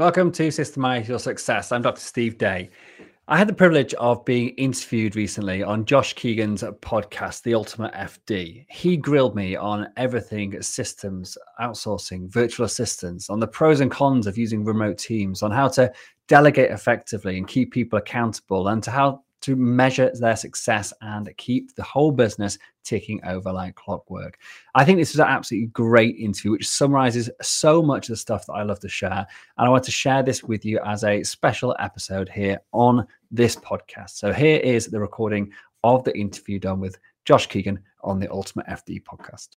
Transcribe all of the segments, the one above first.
Welcome to Systemize Your Success. I'm Dr. Steve Day. I had the privilege of being interviewed recently on Josh Keegan's podcast, The Ultimate FD. He grilled me on everything systems, outsourcing, virtual assistants, on the pros and cons of using remote teams, on how to delegate effectively and keep people accountable, and to how to measure their success and keep the whole business ticking over like clockwork. I think this is an absolutely great interview, which summarizes so much of the stuff that I love to share. And I want to share this with you as a special episode here on this podcast. So here is the recording of the interview done with Josh Keegan on the Ultimate FD podcast.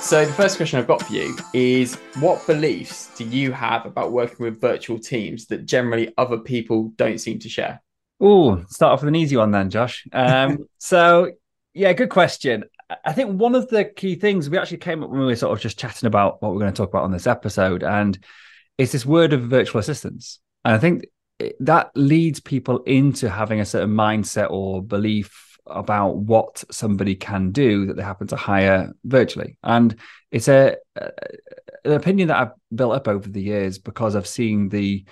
so the first question I've got for you is what beliefs do you have about working with virtual teams that generally other people don't seem to share? Oh, start off with an easy one then, Josh. Um, so yeah, good question. I think one of the key things we actually came up when we were sort of just chatting about what we're going to talk about on this episode, and it's this word of virtual assistants. And I think that leads people into having a certain mindset or belief about what somebody can do that they happen to hire virtually. And it's a, an opinion that I've built up over the years because I've seen the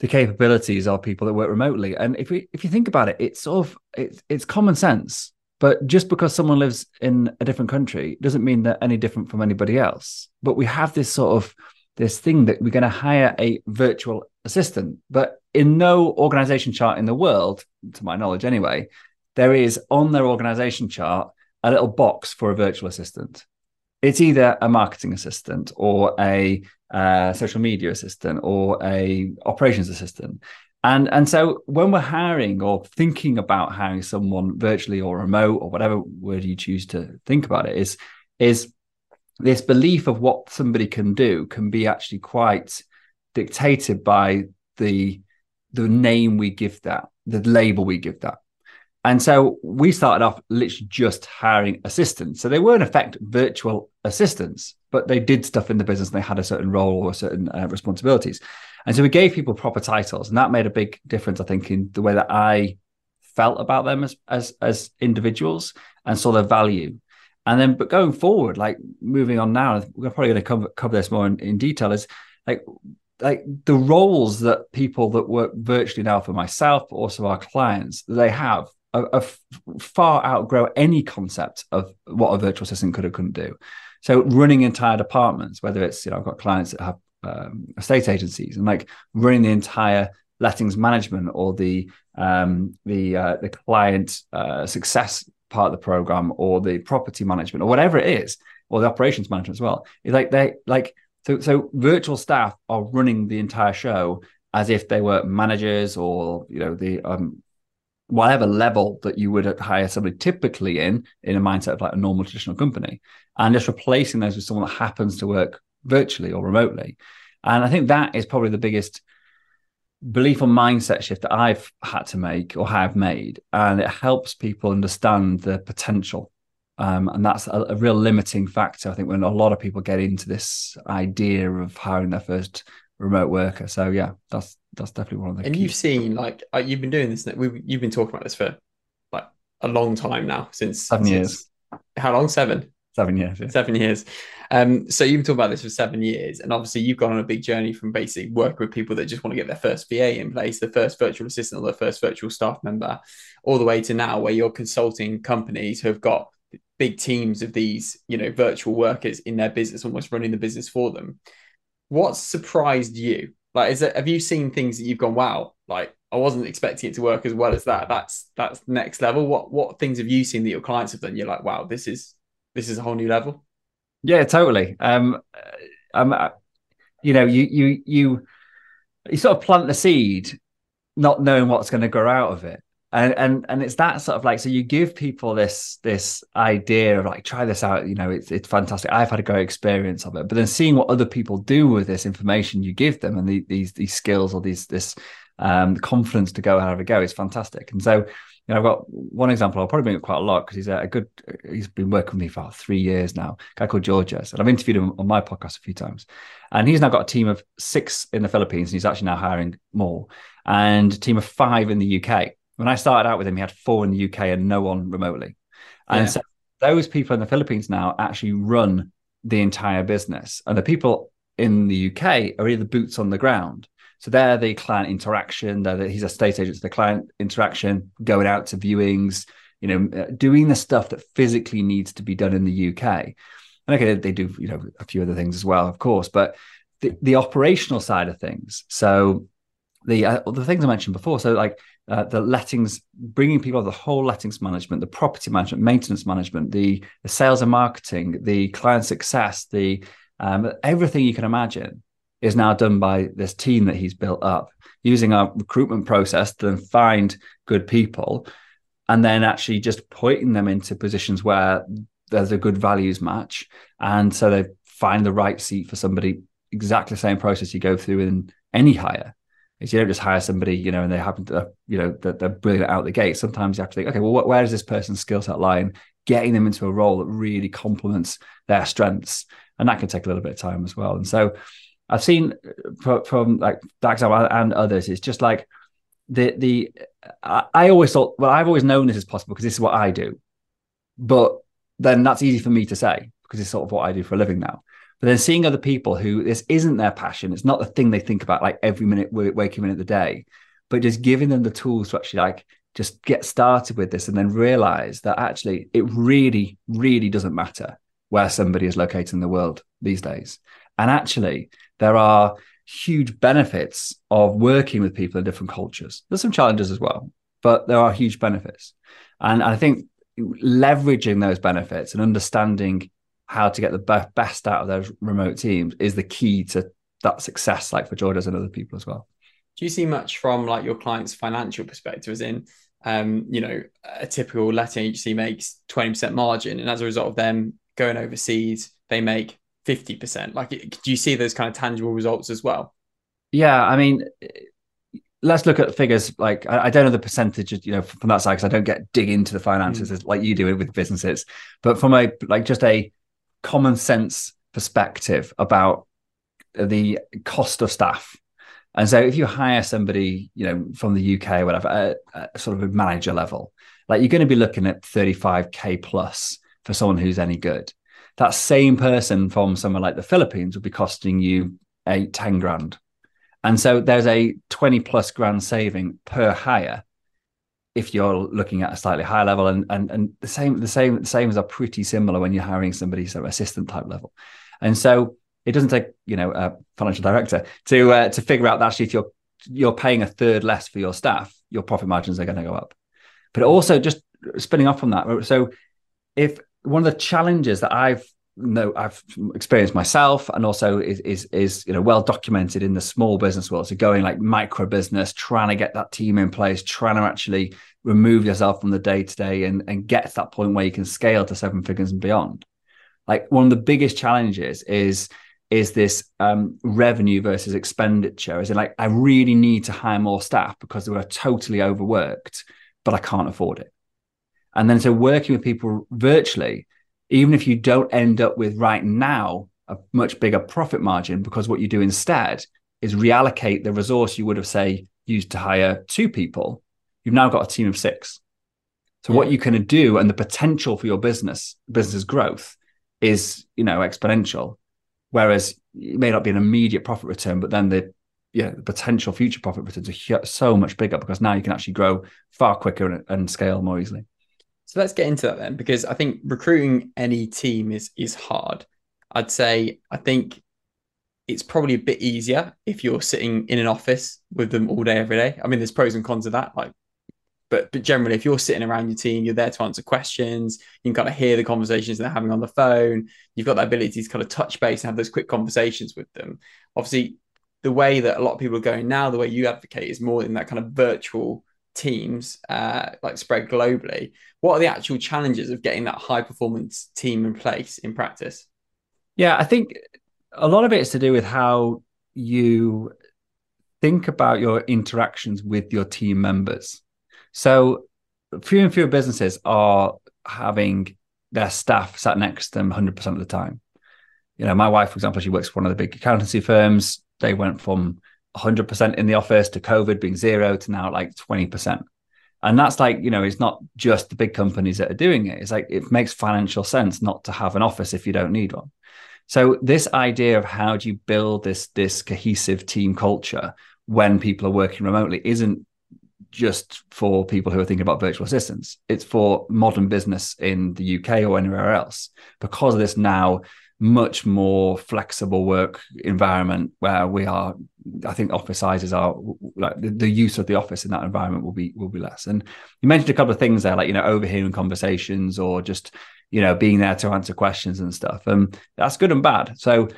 the capabilities of people that work remotely. And if we if you think about it, it's sort of it's it's common sense. But just because someone lives in a different country doesn't mean they're any different from anybody else. But we have this sort of this thing that we're going to hire a virtual assistant. But in no organization chart in the world, to my knowledge anyway, there is on their organization chart a little box for a virtual assistant. It's either a marketing assistant or a uh, social media assistant or a operations assistant. And, and so when we're hiring or thinking about hiring someone virtually or remote or whatever word you choose to think about it is, is this belief of what somebody can do can be actually quite dictated by the the name we give that, the label we give that. And so we started off literally just hiring assistants. So they were in effect virtual assistants, but they did stuff in the business and they had a certain role or certain uh, responsibilities. And so we gave people proper titles, and that made a big difference, I think, in the way that I felt about them as as as individuals and saw their value. And then, but going forward, like moving on now, we're probably going to cover, cover this more in, in detail. Is like like the roles that people that work virtually now for myself, but also our clients, they have far outgrow any concept of what a virtual assistant could or couldn't do. So running entire departments, whether it's you know I've got clients that have um, estate agencies and like running the entire lettings management or the um, the uh, the client uh, success part of the program or the property management or whatever it is or the operations management as well. It's like they like so so virtual staff are running the entire show as if they were managers or you know the um, whatever level that you would hire somebody typically in in a mindset of like a normal traditional company and just replacing those with someone that happens to work virtually or remotely. And i think that is probably the biggest belief or mindset shift that i've had to make or have made and it helps people understand the potential. Um, and that's a, a, real limiting factor i think when a lot of people get into this idea of hiring their first remote worker so yeah that's that's definitely one of the. And you've seen like uh, you've been doing this. We you've been talking about this for like a long time now since seven since, years. How long? Seven. Seven years. Yeah. Seven years. Um, so you've been talking about this for seven years, and obviously you've gone on a big journey from basically working with people that just want to get their first VA in place, the first virtual assistant or the first virtual staff member, all the way to now where you're consulting companies who have got big teams of these, you know, virtual workers in their business, almost running the business for them. What surprised you like, is it? Have you seen things that you've gone, wow? Like, I wasn't expecting it to work as well as that. That's that's next level. What what things have you seen that your clients have done? You're like, wow, this is this is a whole new level. Yeah, totally. Um, um, you know, you you you you sort of plant the seed, not knowing what's going to grow out of it. And and and it's that sort of like so you give people this this idea of like try this out you know it's it's fantastic i've had a great experience of it but then seeing what other people do with this information you give them and the, these these skills or these this um confidence to go have a go is fantastic and so you know, I've got one example. I'll probably bring it quite a lot because he's a, a, good. He's been working with me for about three years now. A guy called Georges, and I've interviewed him on my podcast a few times. And he's now got a team of six in the Philippines, and he's actually now hiring more, and a team of five in the UK. When I started out with him, he had four in the UK and no one remotely. And yeah. so those people in the Philippines now actually run the entire business. And the people in the UK are either boots on the ground. So they're the client interaction, they're the, he's a state agent, so the client interaction, going out to viewings, you know, uh, doing the stuff that physically needs to be done in the UK. And okay, they do, you know, a few other things as well, of course, but the, the operational side of things. So the uh, the things I mentioned before. So like uh, the lettings, bringing people the whole lettings management, the property management, maintenance management, the, the sales and marketing, the client success, the um, everything you can imagine is now done by this team that he's built up using our recruitment process to then find good people and then actually just pointing them into positions where there's a good values match and so they find the right seat for somebody exactly the same process you go through in any hire is you don't just hire somebody, you know, and they happen to, you know, that they're brilliant out the gate. Sometimes you have to think, okay, well, where does this person's skill set lie? Getting them into a role that really complements their strengths, and that can take a little bit of time as well. And so, I've seen uh, from, from like that example and others, it's just like the the I, I always thought, well, I've always known this is possible because this is what I do, but then that's easy for me to say because it's sort of what I do for a living now. But then seeing other people who this isn't their passion, it's not the thing they think about like every minute waking minute of the day, but just giving them the tools to actually like just get started with this and then realize that actually it really, really doesn't matter where somebody is located in the world these days. And actually, there are huge benefits of working with people in different cultures. There's some challenges as well, but there are huge benefits. And I think leveraging those benefits and understanding how to get the best out of those remote teams is the key to that success, like for Georges and other people as well. Do you see much from like your client's financial perspective, as in, um, you know, a typical letting agency makes 20% margin, and as a result of them going overseas, they make 50%? Like, do you see those kind of tangible results as well? Yeah, I mean, let's look at figures. Like, I, I don't know the percentage, you know, from that side because I don't get dig into the finances mm. like you do with businesses. But from a like just a common sense perspective about the cost of staff. And so if you hire somebody, you know, from the UK or whatever, at, at sort of a manager level, like you're going to be looking at 35k plus for someone who's any good. That same person from somewhere like the Philippines would be costing you eight, 10 grand. And so there's a 20 plus grand saving per hire if you're looking at a slightly higher level and and and the same the same the same are pretty similar when you're hiring somebody of assistant type level. And so it doesn't take you know a financial director to uh, to figure out that actually if you're you're paying a third less for your staff your profit margins are going to go up. But also just spinning off from that so if one of the challenges that i've know I've experienced myself, and also is is is you know well documented in the small business world. So going like micro business, trying to get that team in place, trying to actually remove yourself from the day to day and and get to that point where you can scale to seven figures and beyond. Like one of the biggest challenges is is this um, revenue versus expenditure. Is it like I really need to hire more staff because they are totally overworked, but I can't afford it. And then so working with people virtually even if you don't end up with right now a much bigger profit margin, because what you do instead is reallocate the resource you would have, say, used to hire two people, you've now got a team of six. So yeah. what you can do and the potential for your business, business's growth is, you know, exponential. Whereas it may not be an immediate profit return, but then the yeah, the potential future profit returns are so much bigger because now you can actually grow far quicker and, and scale more easily. So let's get into that then, because I think recruiting any team is is hard. I'd say I think it's probably a bit easier if you're sitting in an office with them all day every day. I mean, there's pros and cons of that. Like, but but generally, if you're sitting around your team, you're there to answer questions. You can kind of hear the conversations they're having on the phone. You've got that ability to kind of touch base and have those quick conversations with them. Obviously, the way that a lot of people are going now, the way you advocate is more in that kind of virtual teams uh, like spread globally. What are the actual challenges of getting that high performance team in place in practice? Yeah, I think a lot of it is to do with how you think about your interactions with your team members. So, fewer and fewer businesses are having their staff sat next to them 100% of the time. You know, my wife, for example, she works for one of the big accountancy firms. They went from 100% in the office to COVID being zero to now like 20%. And that's like, you know, it's not just the big companies that are doing it. It's like it makes financial sense not to have an office if you don't need one. So this idea of how do you build this this cohesive team culture when people are working remotely isn't just for people who are thinking about virtual assistants. It's for modern business in the UK or anywhere else because of this now much more flexible work environment where we are i think office sizes are like the, the, use of the office in that environment will be will be less. And you mentioned a couple of things there like you know overhearing conversations or just you know being there to answer questions and stuff. And that's good and bad. So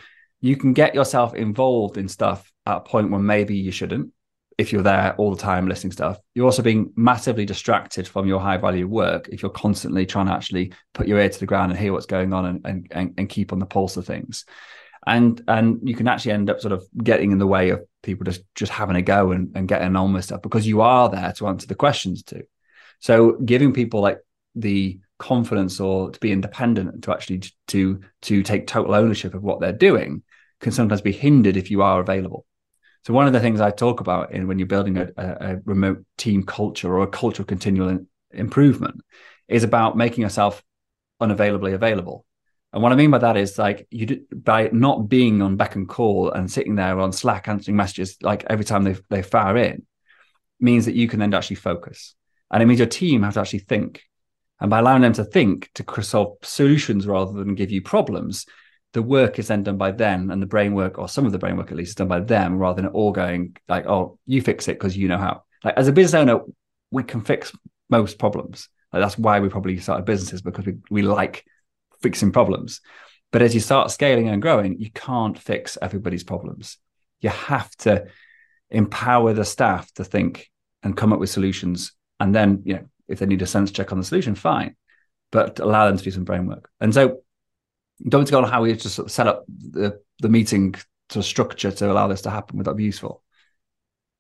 you can get yourself involved in stuff at a point when maybe you shouldn't if you're there all the time listening stuff. You're also being massively distracted from your high value work if you're constantly trying to actually put your ear to the ground and hear what's going on and, and, and keep on the pulse of things. And and you can actually end up sort of getting in the way of people just just having a go and, and getting on with stuff because you are there to answer the questions too. So giving people like the confidence or to be independent to actually to to take total ownership of what they're doing can sometimes be hindered if you are available so one of the things I talk about in when you're building a, a remote team culture or a culture of continual improvement is about making yourself unavailably available. And what I mean by that is like you by not being on beck and call and sitting there on Slack answering messages like every time they they fire in means that you can then actually focus. And it means your team have to actually think. And by allowing them to think to solve solutions rather than give you problems, the work is then done by them and the brain work or some of the brain work at least is done by them rather than all going like oh you fix it because you know how. Like as a business owner we can fix most problems. Like that's why we probably started businesses because we, we like fixing problems. But as you start scaling and growing you can't fix everybody's problems. You have to empower the staff to think and come up with solutions and then you know if they need a sense check on the solution fine but allow them to do some brain work and so don't go on how we just sort of set up the, the meeting to structure to allow this to happen. Would that be useful?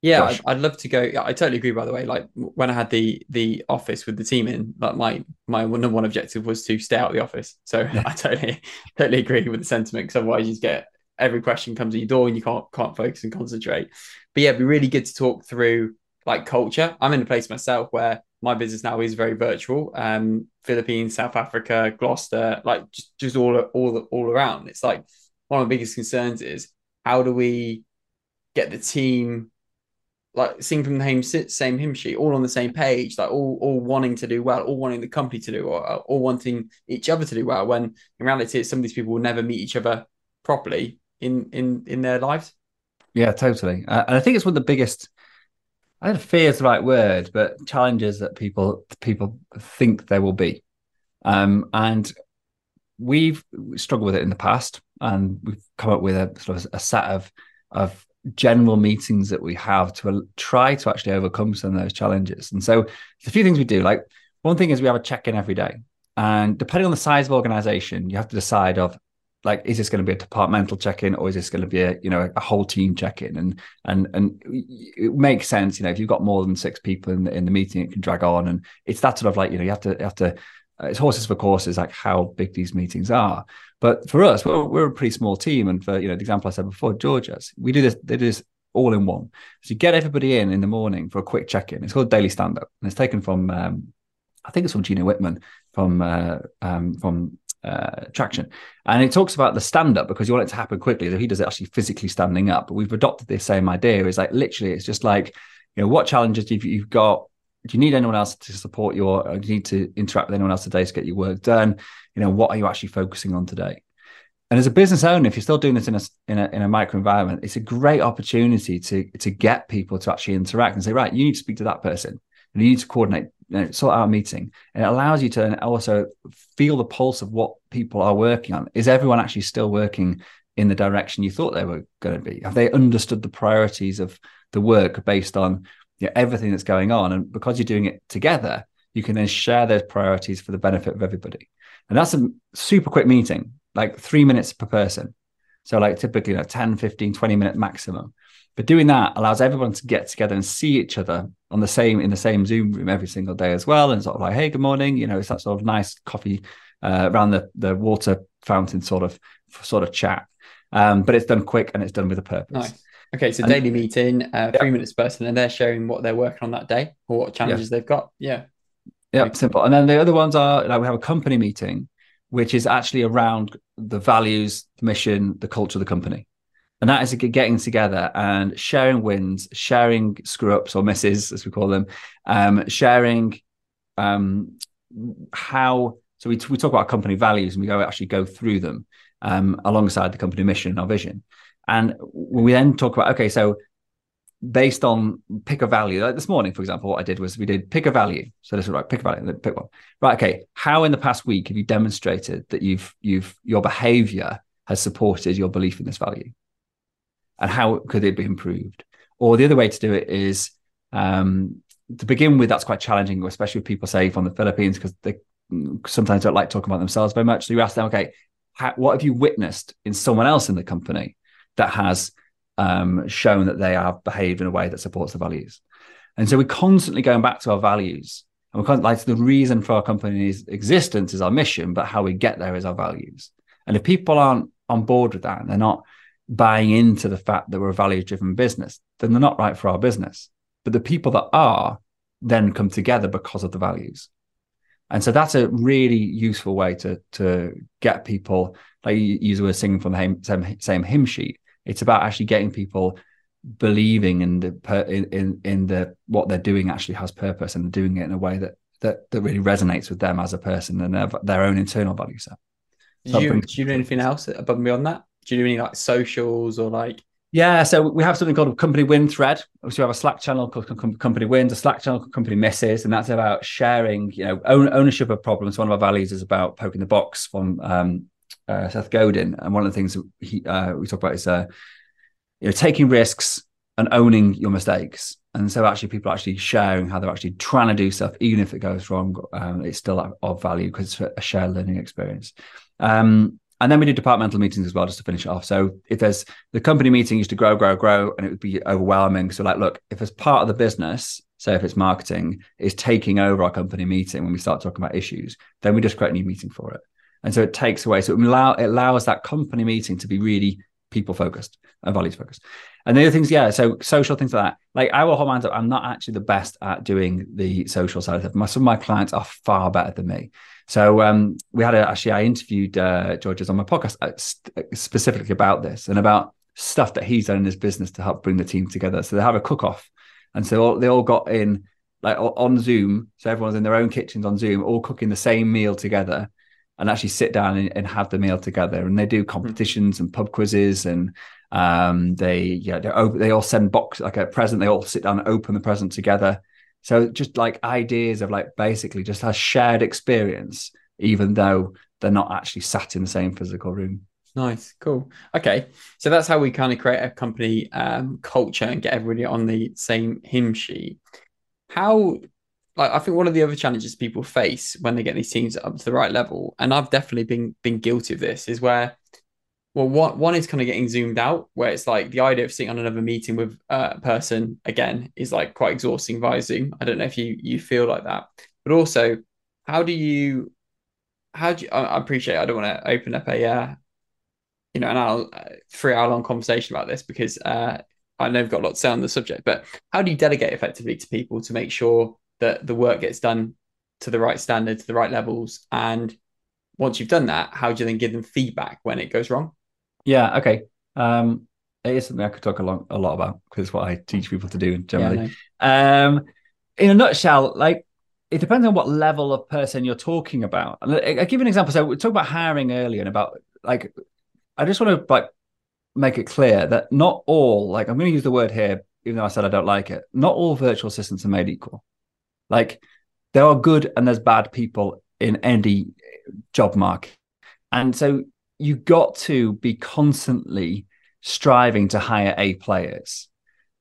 Yeah, I'd, I'd, love to go. I totally agree. By the way, like when I had the the office with the team in, like my my number one objective was to stay out of the office. So yeah. I totally totally agree with the sentiment. Because otherwise, you just get every question comes at your door and you can't can't focus and concentrate. But yeah, it'd be really good to talk through like culture. I'm in a place myself where my business now is very virtual. Um, Philippines, South Africa, Gloucester, like just, just all all all around. It's like one of the biggest concerns is how do we get the team like sing from the same same hymn sheet, all on the same page, like all all wanting to do well, all wanting the company to do, or all wanting each other to do well. When in reality, some of these people will never meet each other properly in in in their lives. Yeah, totally. Uh, and I think it's one of the biggest I don't fear is the right word, but challenges that people people think there will be. Um, and we've struggled with it in the past, and we've come up with a sort of a set of of general meetings that we have to try to actually overcome some of those challenges. And so, there's a few things we do. Like one thing is we have a check in every day, and depending on the size of organization, you have to decide of like is this going to be a departmental check-in or is this going to be a you know a whole team check-in? And and and it makes sense you know if you've got more than six people in the, in the meeting it can drag on. And it's that sort of like you know you have to you have to uh, it's horses for courses like how big these meetings are. But for us we're, we're a pretty small team. And for you know the example i said before georgia's we do this they do this all in one. So you get everybody in in the morning for a quick check-in. It's called daily stand-up. And it's taken from um, I think it's from Gino Wickman from uh, um, from uh, traction. And it talks about the stand up because you want it to happen quickly. So he does it actually physically standing up. But we've adopted this same idea. Is like literally, it's just like, you know, what challenges have you got? Do you need anyone else to support your? Or do you need to interact with anyone else today to get your work done? You know, what are you actually focusing on today? And as a business owner, if you're still doing this in a in a, in a micro environment, it's a great opportunity to to get people to actually interact and say, right, you need to speak to that person, and you need to coordinate you know, sort out a meeting. And it allows you to also feel the pulse of what people are working on. Is everyone actually still working in the direction you thought they were going to be? Have they understood the priorities of the work based on you know, everything that's going on. And because you're doing it together, you can then share those priorities for the benefit of everybody. And that's a super quick meeting, like three minutes per person. So like typically like 10, 15, 20 minute maximum. But doing that allows everyone to get together and see each other on the same in the same Zoom room every single day as well. And sort of like, hey, good morning. You know, it's that sort of nice coffee uh, around the the water fountain sort of sort of chat. Um, but it's done quick and it's done with a purpose. Nice. Okay, so and, daily meeting, uh, three minutes person, and they're sharing what they're working on that day or what challenges yeah. they've got. Yeah. Yeah, simple. And then the other ones are like we have a company meeting, which is actually around the values, the mission, the culture of the company. And that is getting together and sharing wins, sharing screw ups or misses, as we call them, um, sharing um, how. So we, we talk about company values and we go actually go through them um, alongside the company mission and our vision. And we then talk about okay, so based on pick a value. Like this morning, for example, what I did was we did pick a value. So this is right, pick a value, pick one. Right, okay. How in the past week have you demonstrated that you've you've your behavior has supported your belief in this value? And how could it be improved? Or the other way to do it is um, to begin with, that's quite challenging, especially with people say from the Philippines, because they sometimes don't like talking about themselves very much. So you ask them, okay, how, what have you witnessed in someone else in the company that has um, shown that they have behaved in a way that supports the values. And so we're constantly going back to our values. And we're like the reason for our company's existence is our mission, but how we get there is our values. And if people aren't on board with that and they're not buying into the fact that we're a value driven business, then they're not right for our business. But the people that are then come together because of the values. And so that's a really useful way to to get people, like you use the word singing from the same, same hymn sheet, it's about actually getting people believing in the in, in in the what they're doing actually has purpose and doing it in a way that that that really resonates with them as a person and their, their own internal value set. So do, you, do you do anything else above and beyond that? Do you do any like socials or like? Yeah, so we have something called company win thread. So we have a Slack channel called Company Wins, a Slack channel called Company Misses, and that's about sharing, you know, own, ownership of problems. One of our values is about poking the box from um, uh, Seth Godin, and one of the things he uh, we talk about is uh, you know taking risks and owning your mistakes. And so actually, people are actually sharing how they're actually trying to do stuff, even if it goes wrong, um, it's still of value because it's a shared learning experience. Um, and then we do departmental meetings as well, just to finish it off. So if there's the company meeting used to grow, grow, grow, and it would be overwhelming. So like, look, if as part of the business, say if it's marketing, is taking over our company meeting when we start talking about issues, then we just create a new meeting for it. And so it takes away, so it, allow, it allows that company meeting to be really people focused and values focused. And the other things, yeah, so social things like that. Like I will hold my up, I'm not actually the best at doing the social side of it. My, some of my clients are far better than me. So um, we had a, actually, I interviewed uh, George's on my podcast uh, specifically about this and about stuff that he's done in his business to help bring the team together. So they have a cook off. And so all, they all got in like on Zoom. So everyone's in their own kitchens on Zoom, all cooking the same meal together and actually sit down and, and have the meal together. And they do hmm. competitions mm-hmm. and pub quizzes, and um, they yeah they they all send box like a present. They all sit down and open the present together. So just like ideas of like basically just a shared experience, even though they're not actually sat in the same physical room. Nice, cool. Okay, so that's how we kind of create a company um, culture and get everybody on the same hymn sheet. How like I think one of the other challenges people face when they get these teams up to the right level, and I've definitely been been guilty of this, is where well, one one is kind of getting zoomed out, where it's like the idea of sitting on another meeting with a person again is like quite exhausting via Zoom. I don't know if you you feel like that, but also how do you how do you, I appreciate I don't want to open up a uh, you know an hour three hour long conversation about this because uh, I know I've got a lot to say on the subject, but how do you delegate effectively to people to make sure that the work gets done to the right standard, to the right levels. And once you've done that, how do you then give them feedback when it goes wrong? Yeah. Okay. Um, it is something I could talk a lot, a lot about because it's what I teach people to do generally. Yeah, um, in a nutshell, like it depends on what level of person you're talking about. I, I give an example. So we talked about hiring earlier and about like, I just want to like make it clear that not all, like I'm going to use the word here, even though I said I don't like it, not all virtual assistants are made equal. Like there are good and there's bad people in any job market. And so you got to be constantly striving to hire A players.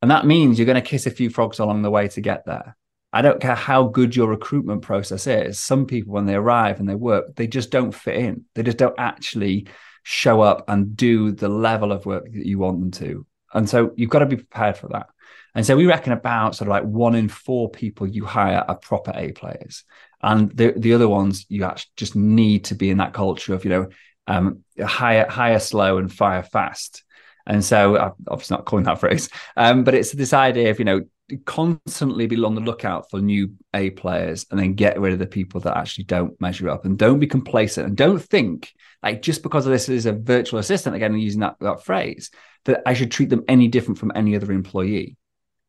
And that means you're going to kiss a few frogs along the way to get there. I don't care how good your recruitment process is. Some people, when they arrive and they work, they just don't fit in. They just don't actually show up and do the level of work that you want them to. And so you've got to be prepared for that. And so we reckon about sort of like one in four people you hire are proper A players. And the, the other ones, you actually just need to be in that culture of, you know, um, hire, hire slow and fire fast. And so I'm obviously not calling that phrase, um, but it's this idea of, you know, constantly be on the lookout for new A players and then get rid of the people that actually don't measure up and don't be complacent and don't think like just because of this is a virtual assistant, again, using that, that phrase, that I should treat them any different from any other employee.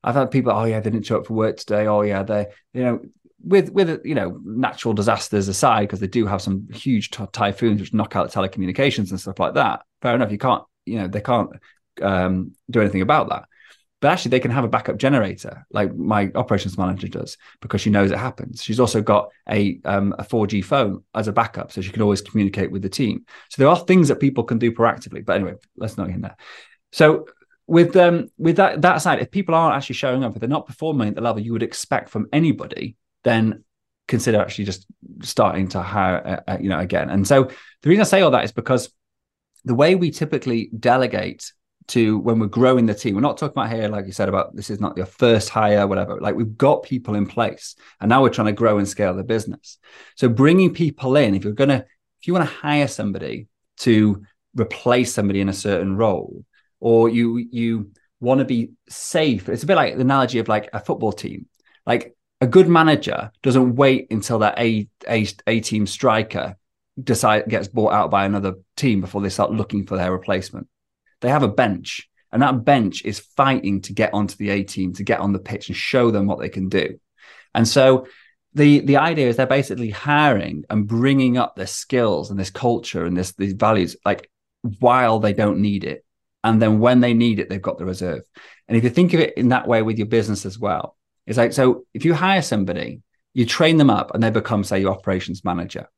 I've had people, oh yeah, they didn't show up for work today. Oh yeah, they, you know, with with you know natural disasters aside, because they do have some huge t- typhoons which knock out telecommunications and stuff like that. Fair enough, you can't, you know, they can't um, do anything about that. But actually, they can have a backup generator, like my operations manager does, because she knows it happens. She's also got a um, a 4G phone as a backup, so she can always communicate with the team. So there are things that people can do proactively. But anyway, let's not get in there. So with um with that that side, if people aren't actually showing up, if they're not performing at the level you would expect from anybody, then consider actually just starting to hire, uh, uh, you know, again. And so the reason I say all that is because the way we typically delegate to when we're growing the team, we're not talking about here, like you said, about this is not your first hire, whatever. Like we've got people in place, and now we're trying to grow and scale the business. So bringing people in, if you're gonna, if you want to hire somebody to replace somebody in a certain role, or you you want to be safe. It's a bit like the analogy of like a football team. Like a good manager doesn't wait until that a a, a team striker decide gets bought out by another team before they start looking for their replacement. They have a bench, and that bench is fighting to get onto the A team, to get on the pitch and show them what they can do. And so the the idea is they're basically hiring and bringing up their skills and this culture and this these values like while they don't need it and then when they need it, they've got the reserve. And if you think of it in that way with your business as well, it's like so if you hire somebody, you train them up and they become, say, your operations manager.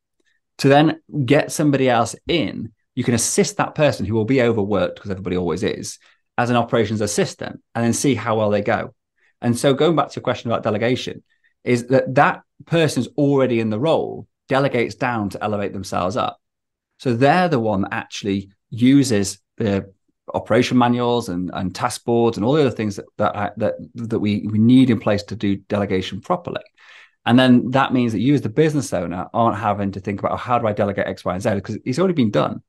To then get somebody else in, you can assist that person who will be overworked because everybody always is as an operations assistant and then see how well they go. And so going back to your question about delegation, is that that person's already in the role, delegates down to elevate themselves up. So they're the one that actually uses the operation manuals and, and task boards and all the other things that that that, that we, we need in place to do delegation properly. And then that means that you, as the business owner, aren't having to think about oh, how do I delegate X, Y, and Z because it's already been done.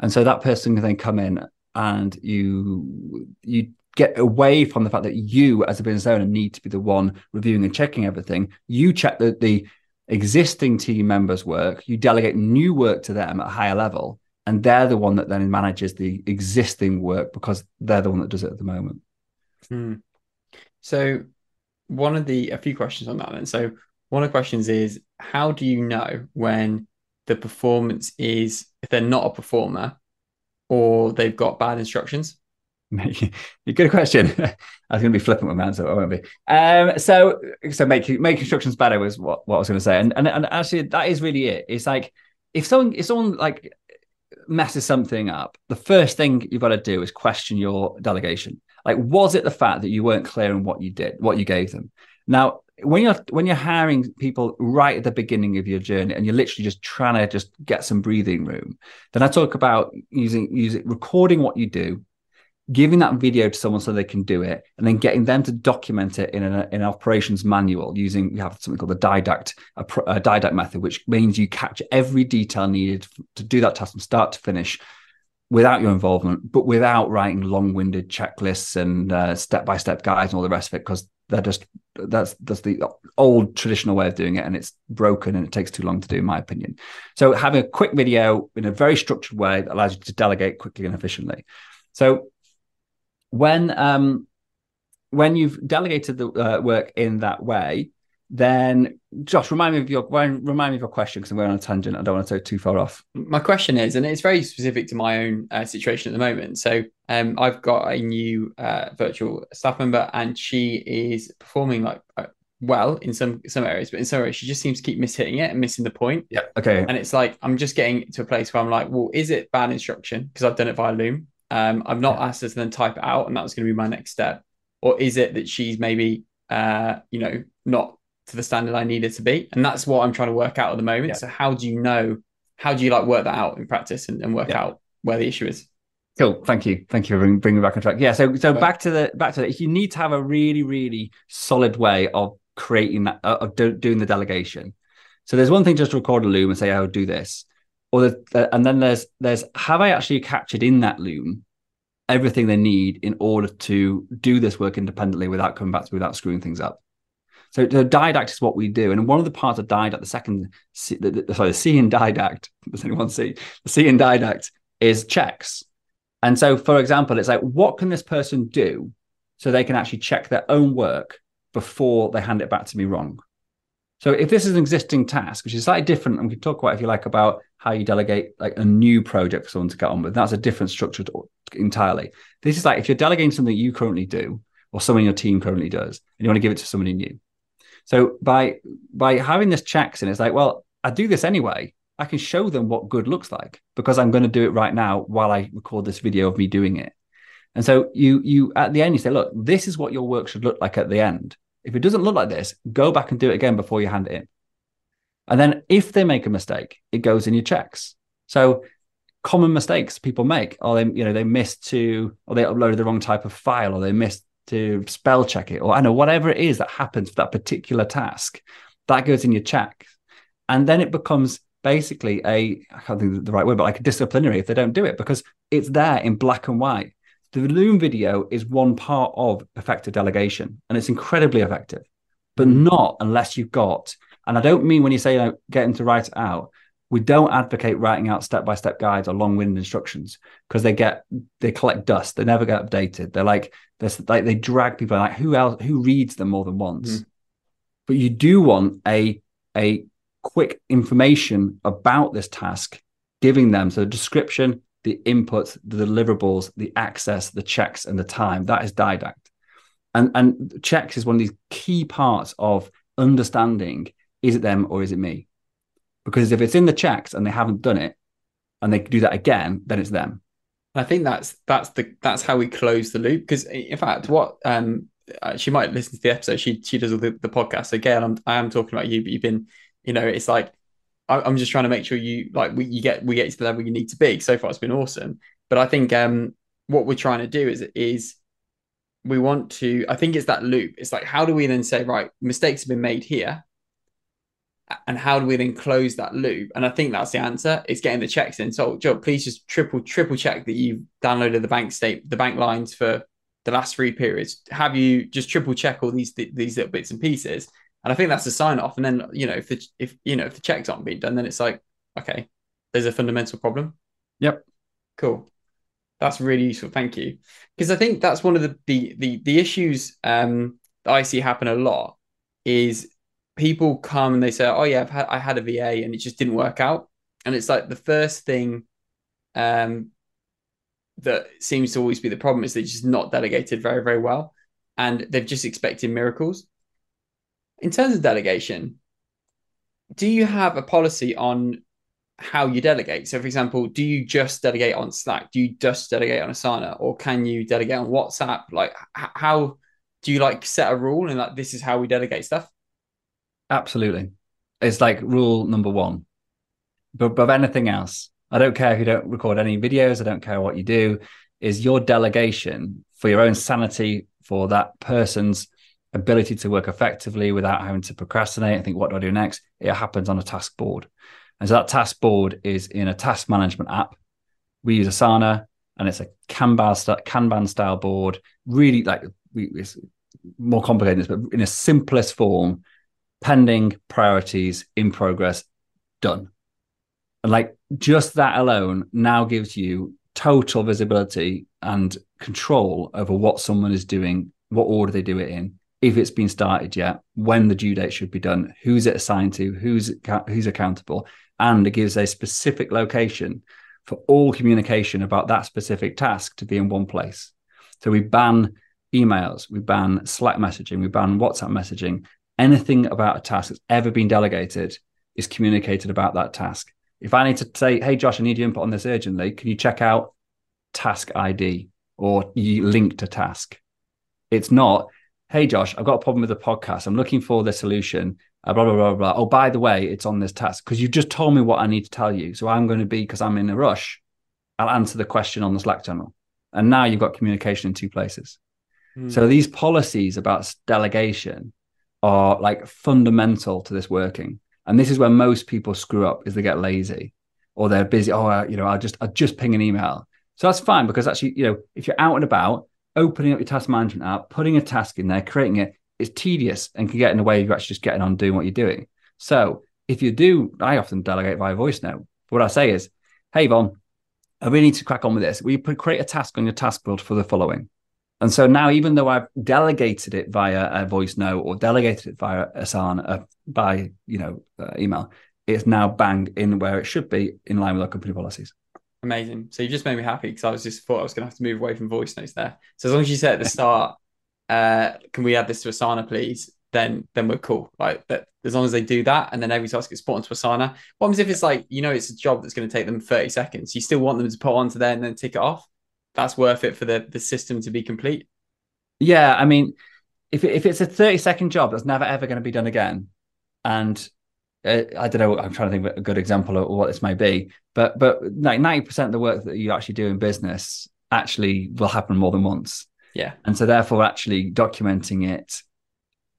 And so that person can then come in and you you get away from the fact that you, as a business owner, need to be the one reviewing and checking everything. You check that the existing team members' work, you delegate new work to them at a higher level, and they're the one that then manages the existing work because they're the one that does it at the moment. Hmm. So, one of the a few questions on that then. So, one of the questions is how do you know when the performance is if they're not a performer or they've got bad instructions? Good question. I was going to be flippant with my answer, I won't be. Um, so, so make make instructions better was what, what I was going to say, and, and and actually that is really it. It's like if someone if someone like messes something up, the first thing you've got to do is question your delegation. Like, was it the fact that you weren't clear in what you did, what you gave them? Now, when you're when you're hiring people right at the beginning of your journey and you're literally just trying to just get some breathing room, then I talk about using using recording what you do, giving that video to someone so they can do it, and then getting them to document it in an, in an operations manual using we have something called the didact a, a didact method, which means you capture every detail needed to do that task from start to finish without your involvement, but without writing long-winded checklists and uh, step-by-step guides and all the rest of it, because they're just that's that's the old traditional way of doing it, and it's broken and it takes too long to do, in my opinion. So having a quick video in a very structured way that allows you to delegate quickly and efficiently. So when um, when you've delegated the uh, work in that way, then Josh, remind me of your remind me of your question because I'm going on a tangent. I don't want to go too far off. My question is, and it's very specific to my own uh, situation at the moment. So, um, I've got a new uh, virtual staff member, and she is performing like uh, well in some some areas, but in some areas she just seems to keep mishitting it and missing the point. Yeah. Okay. And it's like I'm just getting to a place where I'm like, well, is it bad instruction because I've done it via Loom? Um, I've not yeah. asked her to then type it out, and that was going to be my next step. or is it that she's maybe uh, you know not to the standard I need it to be? And that's what I'm trying to work out at the moment. Yeah. So how do you know? How do you like work that out in practice and, and work yeah. out where the issue is? Cool. Thank you. Thank you for bringing, me back on track. Yeah. So, so back to the back to the, you need to have a really, really solid way of creating that of do, doing the delegation. So there's one thing just to record a loom and say, "I'll oh, do this," or the, and then there's there's have I actually captured in that loom everything they need in order to do this work independently without coming back to without screwing things up. So, the didact is what we do, and one of the parts of didact, the second, the, the, sorry, the C in didact, does anyone see? The C in didact is checks. And so, for example, it's like, what can this person do so they can actually check their own work before they hand it back to me wrong? So, if this is an existing task, which is slightly different, and we can talk about, if you like, about how you delegate like a new project for someone to get on with, that's a different structure to, entirely. This is like if you're delegating something you currently do, or someone your team currently does, and you want to give it to somebody new. So by by having this checks in, it's like, well, I do this anyway. I can show them what good looks like because I'm going to do it right now while I record this video of me doing it. And so you you at the end you say, look, this is what your work should look like at the end. If it doesn't look like this, go back and do it again before you hand it in. And then if they make a mistake, it goes in your checks. So common mistakes people make, or they you know they missed to, or they uploaded the wrong type of file, or they missed to spell check it, or I know whatever it is that happens for that particular task, that goes in your check, and then it becomes basically a I can't think the right word, but like a disciplinary if they don't do it because it's there in black and white. The Loom video is one part of effective delegation, and it's incredibly effective, but mm. not unless you've got. And I don't mean when you say like, getting to write it out. We don't advocate writing out step by step guides or long winded instructions because they get they collect dust. They never get updated. They're like they're like they drag people like who else who reads them more than once. Mm. But you do want a a quick information about this task, giving them so the description, the inputs, the deliverables, the access, the checks, and the time. That is didact. And, and checks is one of these key parts of understanding is it them or is it me? Because if it's in the checks and they haven't done it and they do that again, then it's them. I think that's that's the that's how we close the loop. Because in fact, what um she might listen to the episode. She she does the, the podcast again. I'm I am talking about you, but you've been you know, it's like I, am just trying to make sure you like we you get we get to the level you need to be. So far, it's been awesome. But I think um what we're trying to do is is we want to. I think it's that loop. It's like how do we then say right mistakes have been made here, and how do we then close that loop? And I think that's the answer. It's getting the checks in. So, Joe, please just triple triple check that you've downloaded the bank state, the bank lines for the last three periods. Have you just triple check all these these little bits and pieces? And I think that's a sign off. And then, you know, if the if you know if the checks aren't being done, then it's like, okay, there's a fundamental problem. Yep. Cool. That's really useful. Thank you. Because I think that's one of the the the, the issues um, that I see happen a lot is people come and they say, "Oh yeah, I've had I had a VA and it just didn't work out," and it's like the first thing um, that seems to always be the problem is they're just not delegated very very well, and they've just expected miracles in terms of delegation, do you have a policy on how you delegate? So, for example, do you just delegate on Slack? Do you just delegate on Asana, or can you delegate on WhatsApp? Like, how do you like set a rule and like this is how we delegate stuff? Absolutely, it's like rule number one. But above anything else, I don't care if you don't record any videos. I don't care what you do. Is your delegation for your own sanity, for that person's ability to work effectively without having to procrastinate and think, what do I do next? It happens on a task board. And so that task board is in a task management app. We use Asana and it's a Kanban, Kanban style board, really like we, it's more complicated, than this, but in a simplest form, pending priorities in progress, done. And like just that alone now gives you total visibility and control over what someone is doing, what order they do it in, if it's been started yet, when the due date should be done, who's it assigned to, who's who's accountable, and it gives a specific location for all communication about that specific task to be in one place. So we ban emails, we ban Slack messaging, we ban WhatsApp messaging. Anything about a task that's ever been delegated is communicated about that task. If I need to say, "Hey Josh, I need your input on this urgently," can you check out task ID or you link to task? It's not, hey, Josh, I've got a problem with the podcast. I'm looking for the solution. Uh, blah, blah, blah, blah. Oh, by the way, it's on this task because you just told me what I need to tell you. So I'm going to be, because I'm in a rush, I'll answer the question on the Slack channel. And now you've got communication in two places. Mm. So these policies about delegation are like fundamental to this working. And this is where most people screw up is they get lazy or they're busy. Oh, you know, I'll just, I'll just ping an email. So that's fine because actually, you know, if you're out and about, opening up your task management app, putting a task in there, creating it, is tedious and can get in the way of you actually just getting on doing what you're doing. So if you do, I often delegate via voice note. What I say is, hey, Von, I really need to crack on with this. We create a task on your task board for the following? And so now, even though I've delegated it via a voice note or delegated it via Asana uh, by you know uh, email, it's now bang in where it should be in line with our company policies. Amazing. So you just made me happy because I was just thought I was going to have to move away from voice notes there. So as long as you say at the start, uh, can we add this to Asana, please? Then then we're cool. Like that, as long as they do that, and then every task gets put onto Asana. What happens if it's like you know it's a job that's going to take them thirty seconds? You still want them to put onto there and then tick it off. That's worth it for the the system to be complete. Yeah, I mean, if if it's a thirty second job that's never ever going to be done again, and Uh, I don't know. I'm trying to think of a good example of what this may be, but but like ninety percent of the work that you actually do in business actually will happen more than once. Yeah, and so therefore, actually documenting it,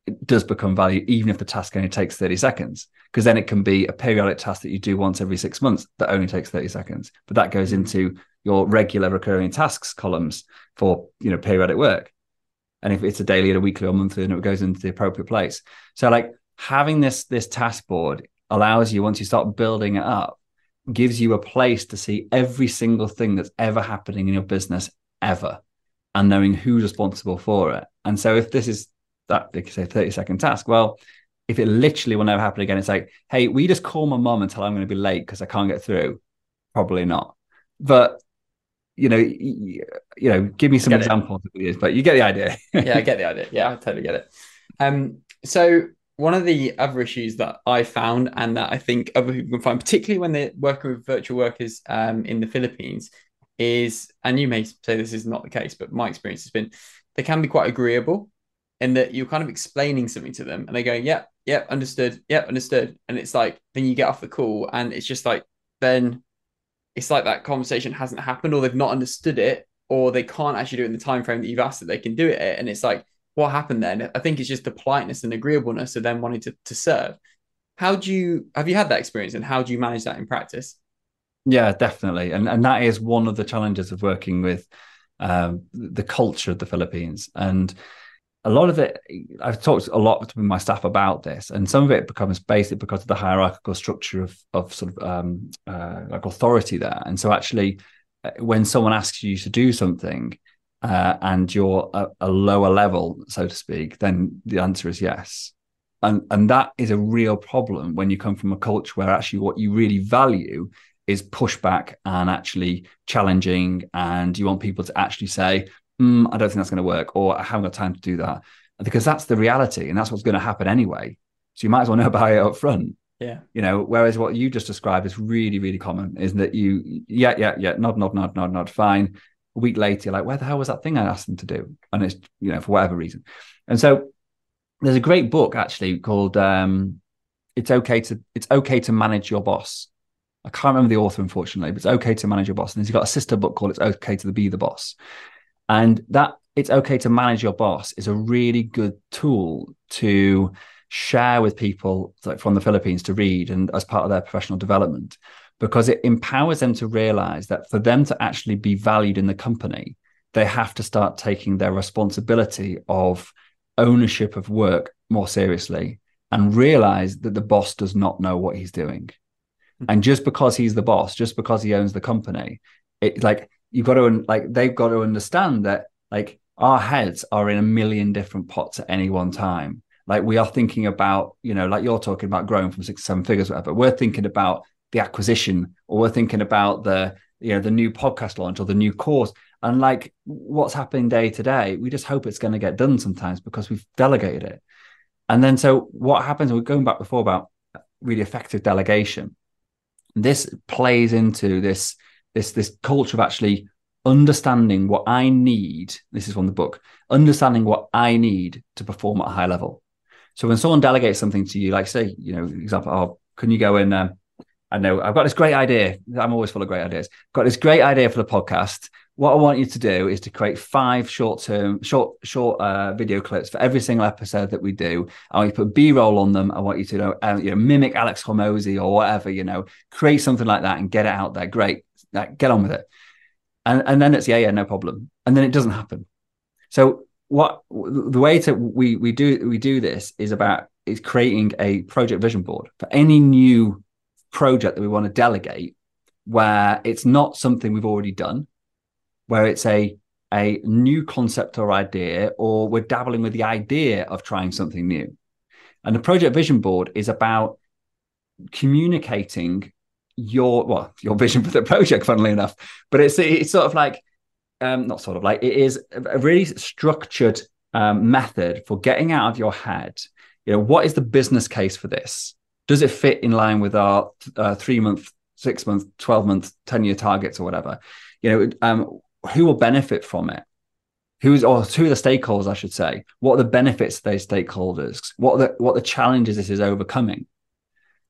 it does become value, even if the task only takes thirty seconds, because then it can be a periodic task that you do once every six months that only takes thirty seconds, but that goes into your regular recurring tasks columns for you know periodic work, and if it's a daily, or a weekly, or monthly, then it goes into the appropriate place. So like having this this task board allows you once you start building it up gives you a place to see every single thing that's ever happening in your business ever and knowing who's responsible for it. And so if this is that they say 30 second task well if it literally will never happen again it's like hey we just call my mom and tell her i'm going to be late because i can't get through. Probably not. But you know you, you know give me some examples of these but you get the idea. Yeah i get the idea. Yeah i totally get it. Um so one of the other issues that I found and that I think other people can find, particularly when they're working with virtual workers um, in the Philippines, is, and you may say this is not the case, but my experience has been they can be quite agreeable in that you're kind of explaining something to them and they go, yep, yeah, understood, yeah, understood. And it's like, then you get off the call and it's just like, then it's like that conversation hasn't happened or they've not understood it or they can't actually do it in the time frame that you've asked that they can do it. And it's like, what happened then? I think it's just the politeness and agreeableness of them wanting to, to serve. How do you have you had that experience and how do you manage that in practice? Yeah, definitely. And and that is one of the challenges of working with um, the culture of the Philippines. And a lot of it, I've talked a lot with my staff about this, and some of it becomes basic because of the hierarchical structure of of sort of um, uh, like authority there. And so, actually, uh, when someone asks you to do something, uh, and you're a, a, lower level, so to speak, then the answer is yes. And, and that is a real problem when you come from a culture where actually what you really value is pushback and actually challenging. And you want people to actually say, mm, I don't think that's going to work, or I haven't got time to do that. Because that's the reality and that's what's going to happen anyway. So you might as well know about it up front. Yeah. You know, whereas what you just described is really, really common, isn't that you, yeah, yeah, yeah, nod, nod, nod, nod, nod, fine a week later, like, where the hell was that thing I asked them to do? And it's, you know, for whatever reason. And so there's a great book actually called um, It's Okay to It's Okay to Manage Your Boss. I can't remember the author, unfortunately, but it's okay to manage your boss. And he's got a sister book called It's Okay to Be the Boss. And that it's okay to manage your boss is a really good tool to share with people like from the Philippines to read and as part of their professional development because it empowers them to realize that for them to actually be valued in the company, they have to start taking their responsibility of ownership of work more seriously and realize that the boss does not know what he's doing. Mm-hmm. And just because he's the boss, just because he owns the company, it like you've got to like they've got to understand that like our heads are in a million different pots at any one time. Like we are thinking about, you know, like you're talking about growing from six to seven figures, whatever. We're thinking about the acquisition or we're thinking about the you know the new podcast launch or the new course and like what's happening day to day we just hope it's going to get done sometimes because we've delegated it and then so what happens we're going back before about really effective delegation this plays into this this this culture of actually understanding what I need. This is from the book. Understanding what I need to perform at a high level. So when someone delegates something to you, like say, you know, example, oh, can you go and um, I know I've got this great idea. I'm always full of great ideas. Got this great idea for the podcast. What I want you to do is to create five short-term, short, short uh, video clips for every single episode that we do. I want you to put B-roll on them. I want you to, know, uh, you know, mimic Alex Hormozi or whatever. You know, create something like that and get it out there. Great, like, get on with it. And and then it's yeah, yeah, no problem. And then it doesn't happen. So what the way to we we do we do this is about is creating a project vision board for any new project that we want to delegate where it's not something we've already done, where it's a a new concept or idea, or we're dabbling with the idea of trying something new. And the project vision board is about communicating your well your vision for the project, funnily enough. But it's it's sort of like um, not sort of like it is a really structured um, method for getting out of your head. You know, what is the business case for this? Does it fit in line with our uh, three month, six month, 12 month, 10 year targets or whatever? You know, um, who will benefit from it? Who's or who are the stakeholders, I should say? What are the benefits to those stakeholders? What are the what are the challenges this is overcoming?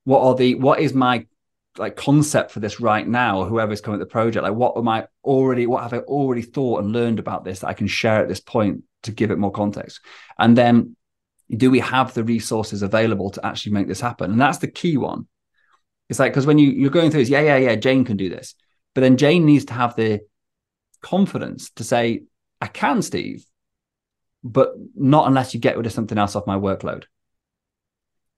What are the what is my like concept for this right now, whoever's coming at the project? Like what am I already what have I already thought and learned about this that I can share at this point to give it more context? And then do we have the resources available to actually make this happen? And that's the key one. It's like because when you you're going through this, yeah, yeah, yeah, Jane can do this, but then Jane needs to have the confidence to say, I can, Steve, but not unless you get rid of something else off my workload.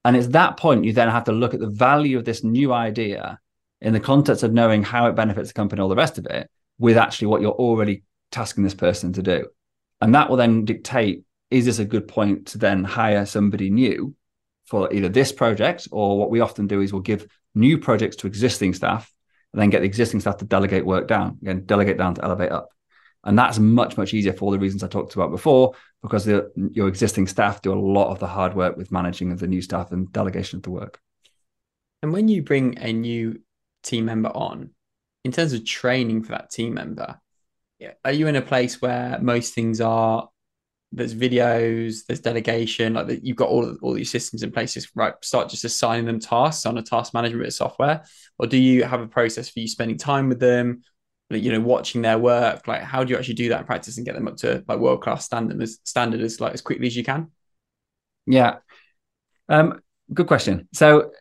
And it's that point you then have to look at the value of this new idea in the context of knowing how it benefits the company, all the rest of it, with actually what you're already tasking this person to do. And that will then dictate is this a good point to then hire somebody new for either this project or what we often do is we'll give new projects to existing staff and then get the existing staff to delegate work down again delegate down to elevate up. And that's much much easier for all the reasons i talked about before because the, your existing staff do a lot of the hard work with managing of the new staff and delegation of the work. And when you bring a new team member on in terms of training for that team member are you in a place where most things are there's videos, there's delegation, like you've got all all these systems in place. Just right, start just assigning them tasks on a task management software, or do you have a process for you spending time with them, you know, watching their work? Like, how do you actually do that in practice and get them up to like world class standard as standard as like as quickly as you can? Yeah, um, good question. So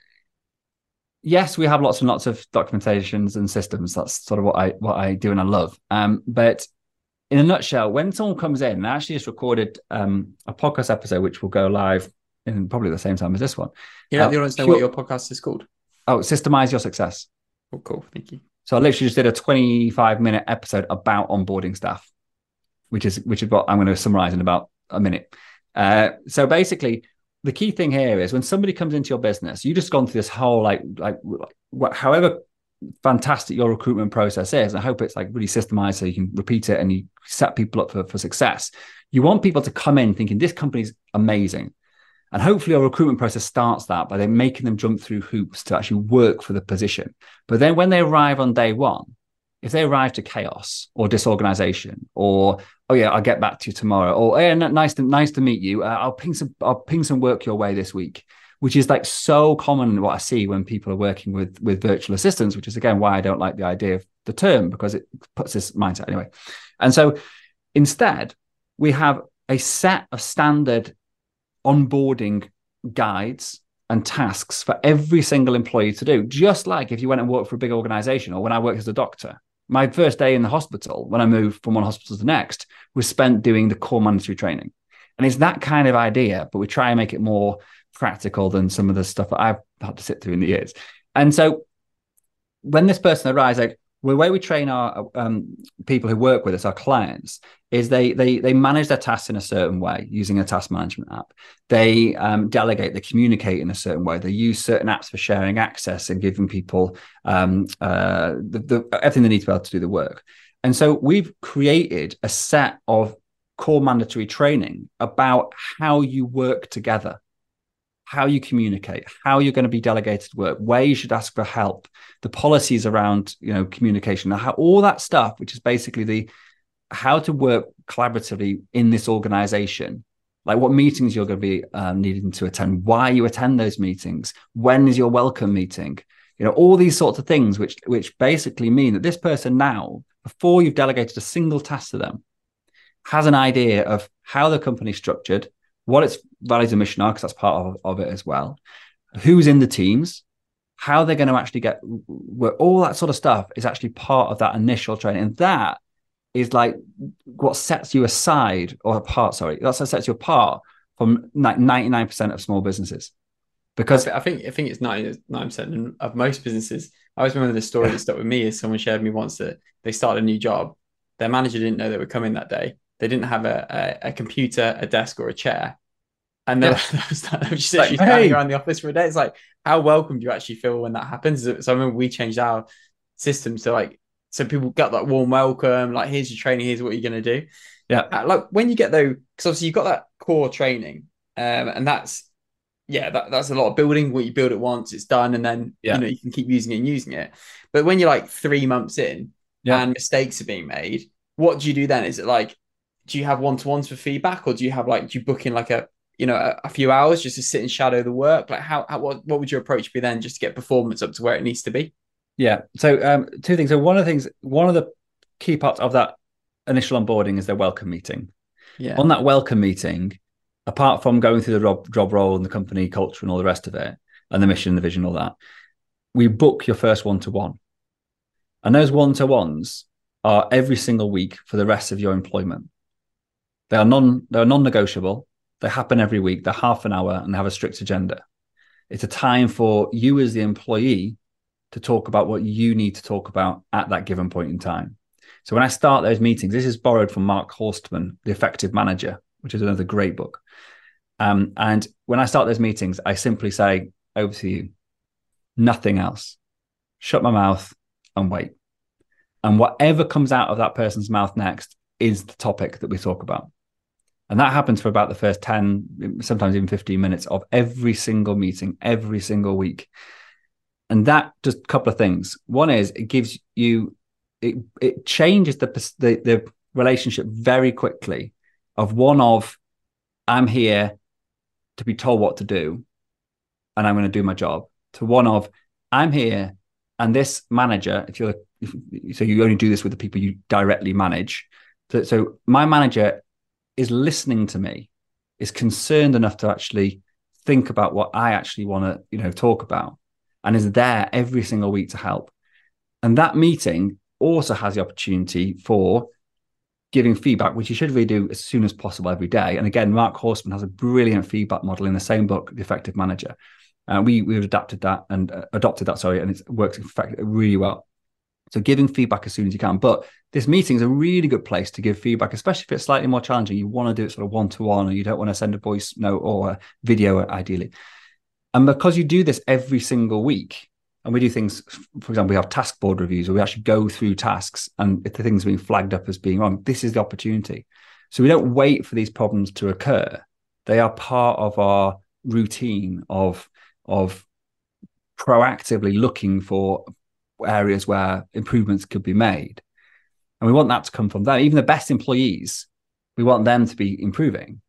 yes, we have lots and lots of documentations and systems. That's sort of what I what I do and I love. Um, but in a nutshell, when someone comes in, I actually just recorded um, a podcast episode which will go live in probably the same time as this one. Yeah, uh, the audience know what your podcast is called. Oh, systemize your success. Oh, cool. Thank you. So I literally just did a 25 minute episode about onboarding staff, which is which is what I'm going to summarize in about a minute. Uh, so basically, the key thing here is when somebody comes into your business, you just gone through this whole like like however fantastic your recruitment process is. I hope it's like really systemized so you can repeat it and you set people up for, for success. You want people to come in thinking this company's amazing. And hopefully your recruitment process starts that by then making them jump through hoops to actually work for the position. But then when they arrive on day one, if they arrive to chaos or disorganization or oh yeah i'll get back to you tomorrow or hey, nice to nice to meet you uh, i'll ping some i'll ping some work your way this week which is like so common what I see when people are working with with virtual assistants, which is again why I don't like the idea of the term because it puts this mindset anyway. And so instead, we have a set of standard onboarding guides and tasks for every single employee to do, just like if you went and worked for a big organization or when I worked as a doctor. My first day in the hospital, when I moved from one hospital to the next, was spent doing the core mandatory training. And it's that kind of idea, but we try and make it more practical than some of the stuff that I've had to sit through in the years. And so when this person arrives, like the way we train our um, people who work with us, our clients, is they they they manage their tasks in a certain way using a task management app. They um, delegate, they communicate in a certain way. They use certain apps for sharing access and giving people um, uh, the, the, everything they need to be able to do the work. And so we've created a set of core mandatory training about how you work together how you communicate, how you're going to be delegated work, where you should ask for help, the policies around you know communication, how all that stuff, which is basically the how to work collaboratively in this organization. Like what meetings you're going to be um, needing to attend why you attend those meetings when is your welcome meeting you know all these sorts of things which which basically mean that this person now before you've delegated a single task to them has an idea of how the company's structured what its values and mission are because that's part of, of it as well who's in the teams how they're going to actually get where all that sort of stuff is actually part of that initial training and that is like what sets you aside or apart. Sorry, that's what sets you apart from like ninety nine percent of small businesses. Because I think I think it's ninety nine percent of most businesses. I always remember the story that stuck with me is someone shared me once that they started a new job. Their manager didn't know they were coming that day. They didn't have a, a, a computer, a desk, or a chair. And they, yeah. were, just like, hey. around the office for a day. It's like, how welcome do you actually feel when that happens? So I remember we changed our system to like so people get that warm welcome, like here's your training, here's what you're gonna do. Yeah. Uh, like when you get though, because obviously you've got that core training, um, and that's yeah, that, that's a lot of building. What you build it once, it's done, and then yeah. you know you can keep using it and using it. But when you're like three months in yeah. and mistakes are being made, what do you do then? Is it like do you have one to ones for feedback, or do you have like do you book in like a you know a, a, few hours just to sit and shadow the work? Like how, how what what would your approach be then, just to get performance up to where it needs to be? Yeah. So um, two things. So one of the things, one of the key parts of that initial onboarding is their welcome meeting. Yeah. On that welcome meeting, apart from going through the job, job role and the company culture and all the rest of it, and the mission, and the vision, all that, we book your first one to one. And those one to ones are every single week for the rest of your employment. They are non they are non-negotiable. They happen every week. They're half an hour and have a strict agenda. It's a time for you as the employee to talk about what you need to talk about at that given point in time. So when I start those meetings, this is borrowed from Mark Horstman, The Effective Manager, which is another great book. Um, and when I start those meetings, I simply say, over to you, nothing else. Shut my mouth and wait. And whatever comes out of that person's mouth next is the topic that we talk about. And that happens for about the first 10, sometimes even 15 minutes of every single meeting, every single week and that just a couple of things. One is it gives you it it changes the the, the relationship very quickly of one of I'm here to be told what to do and I'm going to do my job to one of I'm here and this manager if you're if, so you only do this with the people you directly manage so, so my manager is listening to me is concerned enough to actually think about what I actually want to you know talk about and is there every single week to help. And that meeting also has the opportunity for giving feedback, which you should really do as soon as possible every day. And again, Mark Horstman has a brilliant feedback model in the same book, The Effective Manager. Uh, we we've adapted that and uh, adopted that, sorry, and it works really well. So giving feedback as soon as you can. But this meeting is a really good place to give feedback, especially if it's slightly more challenging. You want to do it sort of one to one, or you don't want to send a voice note or a video, ideally. And because you do this every single week, and we do things, for example, we have task board reviews where we actually go through tasks and if the things are being flagged up as being wrong, this is the opportunity. So we don't wait for these problems to occur. They are part of our routine of, of proactively looking for areas where improvements could be made. And we want that to come from them. Even the best employees, we want them to be improving.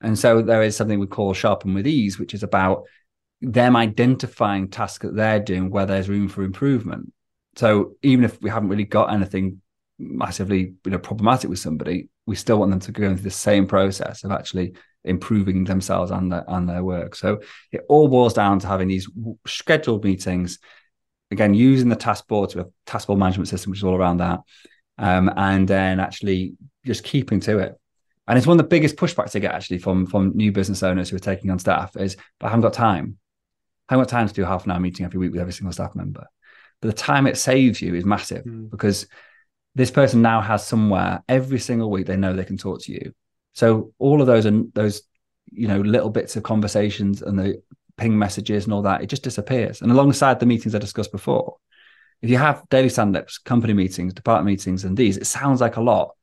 And so there is something we call sharpen with ease, which is about them identifying tasks that they're doing where there's room for improvement. So even if we haven't really got anything massively you know problematic with somebody, we still want them to go into the same process of actually improving themselves and their and their work. So it all boils down to having these scheduled meetings. Again, using the task board, to a task board management system, which is all around that, um, and then actually just keeping to it. And it's one of the biggest pushbacks I get actually from from new business owners who are taking on staff is, but I haven't got time. I haven't got time to do a half an hour meeting every week with every single staff member. But the time it saves you is massive mm. because this person now has somewhere every single week they know they can talk to you. So all of those and those, you know, little bits of conversations and the ping messages and all that, it just disappears. And alongside the meetings I discussed before, if you have daily stand-ups, company meetings, department meetings, and these, it sounds like a lot,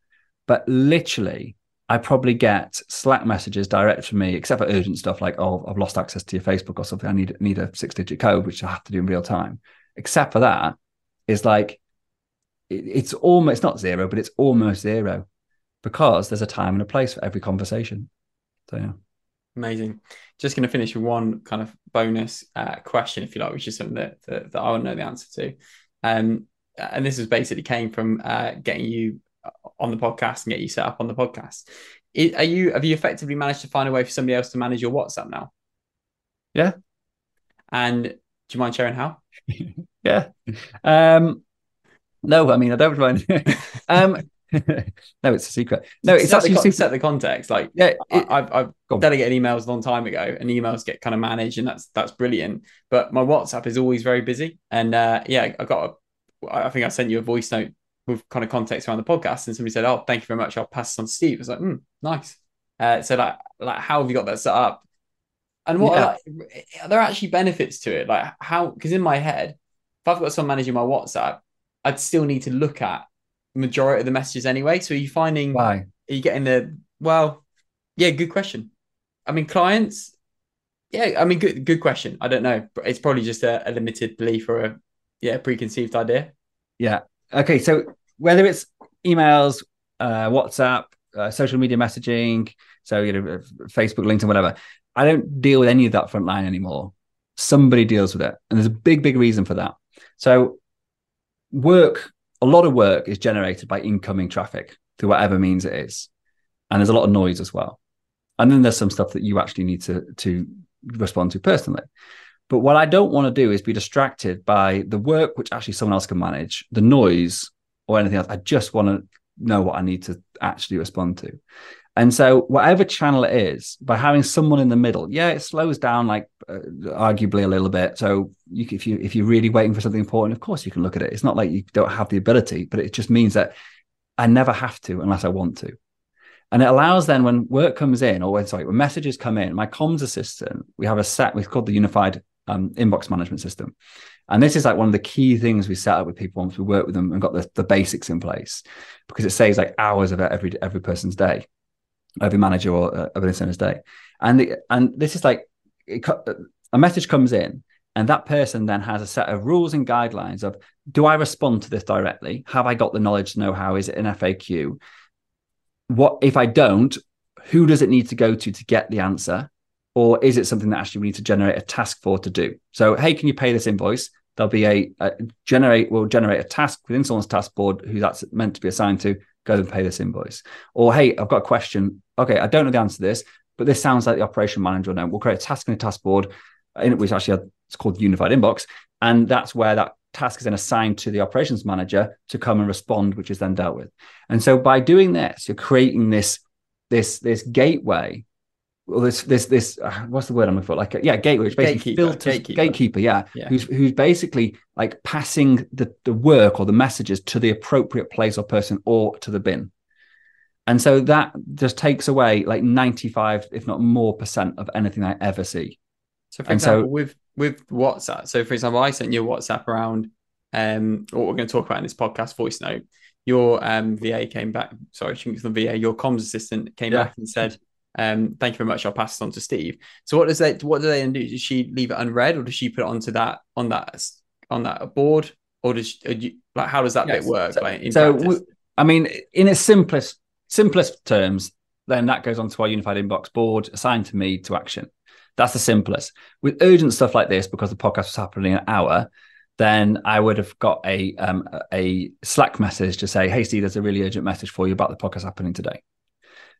but literally I probably get Slack messages direct from me, except for urgent stuff like, oh, I've lost access to your Facebook or something. I need need a six digit code, which I have to do in real time. Except for that, is like it, it's almost it's not zero, but it's almost zero because there's a time and a place for every conversation. So yeah. Amazing. Just going to finish with one kind of bonus uh, question, if you like, which is something that, that, that I want to know the answer to. Um, and this is basically came from uh, getting you on the podcast and get you set up on the podcast. Are you have you effectively managed to find a way for somebody else to manage your WhatsApp now? Yeah. And do you mind sharing how? yeah. Um, no, I mean I don't mind. um, no, it's a secret. No, it's set actually the, super... set the context. Like, yeah, it, I, I've, I've delegated emails a long time ago, and emails get kind of managed, and that's that's brilliant. But my WhatsApp is always very busy, and uh, yeah, I got. A, I think I sent you a voice note with kind of context around the podcast, and somebody said, "Oh, thank you very much. I'll pass this on to Steve." I was like, mm, "Nice." Uh, so like, like, how have you got that set up? And what yeah. are, like, are there actually benefits to it? Like how? Because in my head, if I've got someone managing my WhatsApp, I'd still need to look at majority of the messages anyway. So are you finding? Why? Are you getting the? Well, yeah, good question. I mean, clients. Yeah, I mean, good good question. I don't know. It's probably just a, a limited belief or a yeah preconceived idea. Yeah, okay, so whether it's emails, uh, WhatsApp, uh, social media messaging, so you know, Facebook, LinkedIn, whatever, I don't deal with any of that front line anymore. Somebody deals with it, and there's a big, big reason for that. So, work, a lot of work is generated by incoming traffic through whatever means it is, and there's a lot of noise as well. And then there's some stuff that you actually need to to respond to personally. But what I don't want to do is be distracted by the work, which actually someone else can manage, the noise or anything else. I just want to know what I need to actually respond to. And so, whatever channel it is, by having someone in the middle, yeah, it slows down like uh, arguably a little bit. So, you, if you if you're really waiting for something important, of course you can look at it. It's not like you don't have the ability, but it just means that I never have to unless I want to. And it allows then when work comes in, or when sorry, when messages come in, my comms assistant, we have a set, we've called the unified um, inbox management system. And this is like one of the key things we set up with people once we work with them and got the, the basics in place because it saves like hours of every every person's day, every manager or uh, every listener's day. And the, and this is like it, a message comes in and that person then has a set of rules and guidelines of do I respond to this directly? Have I got the knowledge to know how? Is it an FAQ? What if I don't? Who does it need to go to to get the answer? or is it something that actually we need to generate a task for to do? So, hey, can you pay this invoice? There'll be a, a generate will generate a task within someone's task board who that's meant to be assigned to. Go and pay this invoice. Or hey, I've got a question. Okay, I don't know the answer to this, but this sounds like the operation manager will know. We'll create a task in a task board, uh, in which actually uh, it's called unified inbox, and that's where that task is then assigned to the operations manager to come and respond, which is then dealt with. And so by doing this, you're creating this this this gateway well, this this this uh, what's the word I'm looking for? Like, a, yeah, gateway, which basically gatekeeper, filters gatekeeper, gatekeeper yeah, yeah, who's who's basically like passing the the work or the messages to the appropriate place or person or to the bin. And so that just takes away like 95, if not more percent of anything I ever see. So for and example, so, with with WhatsApp, so for example, I sent you WhatsApp around um what we're going to talk about in this podcast voice note. Your um VA came back, sorry, the VA, your comms assistant came yeah. back and said, um, thank you very much. I'll pass it on to Steve. So what does that what do they do? Does she leave it unread or does she put it onto that on that on that board? Or does she, you, like how does that yes. bit work? So, like so we, I mean, in its simplest simplest terms, then that goes onto our unified inbox board assigned to me to action. That's the simplest. With urgent stuff like this, because the podcast was happening in an hour, then I would have got a um, a Slack message to say, "Hey, Steve, there's a really urgent message for you about the podcast happening today."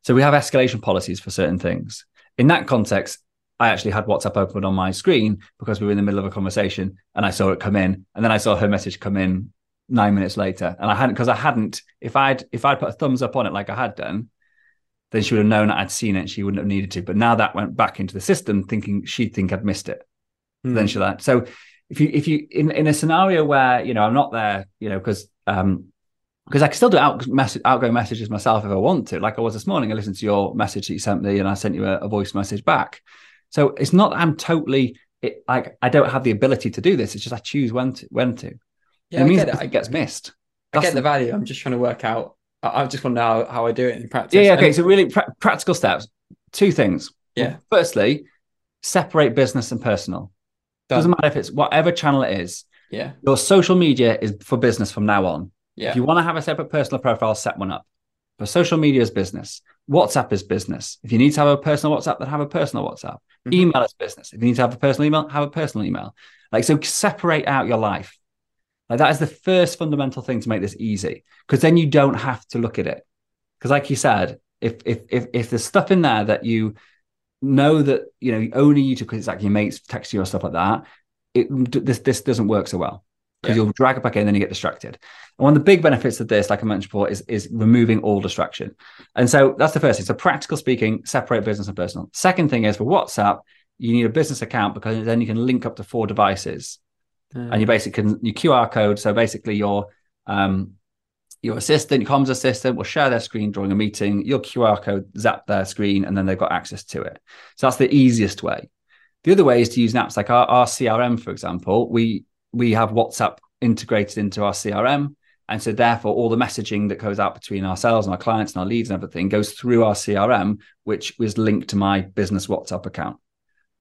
So we have escalation policies for certain things. In that context, I actually had WhatsApp open on my screen because we were in the middle of a conversation and I saw it come in. And then I saw her message come in nine minutes later. And I hadn't because I hadn't, if I'd if I'd put a thumbs up on it like I had done, then she would have known I'd seen it. She wouldn't have needed to. But now that went back into the system thinking she'd think I'd missed it. Mm. Then she like so if you if you in, in a scenario where, you know, I'm not there, you know, because um because I can still do out message, outgoing messages myself if I want to. Like I was this morning, I listened to your message that you sent me, and I sent you a, a voice message back. So it's not I'm totally it, like I don't have the ability to do this. It's just I choose when to when to. Yeah, it means it. it. gets missed. That's I get the, value. I'm just trying to work out I, I just want to know how, how I do it in practice. Yeah, yeah okay. And- So really pra- practical steps. Two things. Yeah. Firstly, separate business and personal. Done. Doesn't matter if it's whatever channel it is. yeah, Your social media is for business from now on. Yeah, If you want to have a separate personal profile, set one up. But social media is business. WhatsApp is business. If you need to have a personal WhatsApp, then have a personal WhatsApp. Mhm. Email is business. If you need to have a personal email, have a personal email. Like so, separate out your life. Like that is the first fundamental thing to make this easy, because then you don't have to look at it. Because, like you said, if if if if there's stuff in there that you know that you know only you to because it's like your mates text you or stuff like that, it this this doesn't work so well because Yeah. you'll drag it back in and then you get distracted. And one of the big benefits of this, like I mentioned before, is is removing all distraction. And so that's the first thing. So practical speaking, separate business and personal. Second thing is for WhatsApp, you need a business account because then you can link up to four devices and you basically can you QR code. So basically your um your assistant, your comms assistant will share their screen during a meeting, your QR code zap their screen, and then they've got access to it. So that's the easiest way. The other way is to use apps like our, our CRM, for example. We we have WhatsApp integrated into our CRM. And so therefore all the messaging that goes out between ourselves and our clients and our leads and everything goes through our CRM, which is linked to my business WhatsApp account.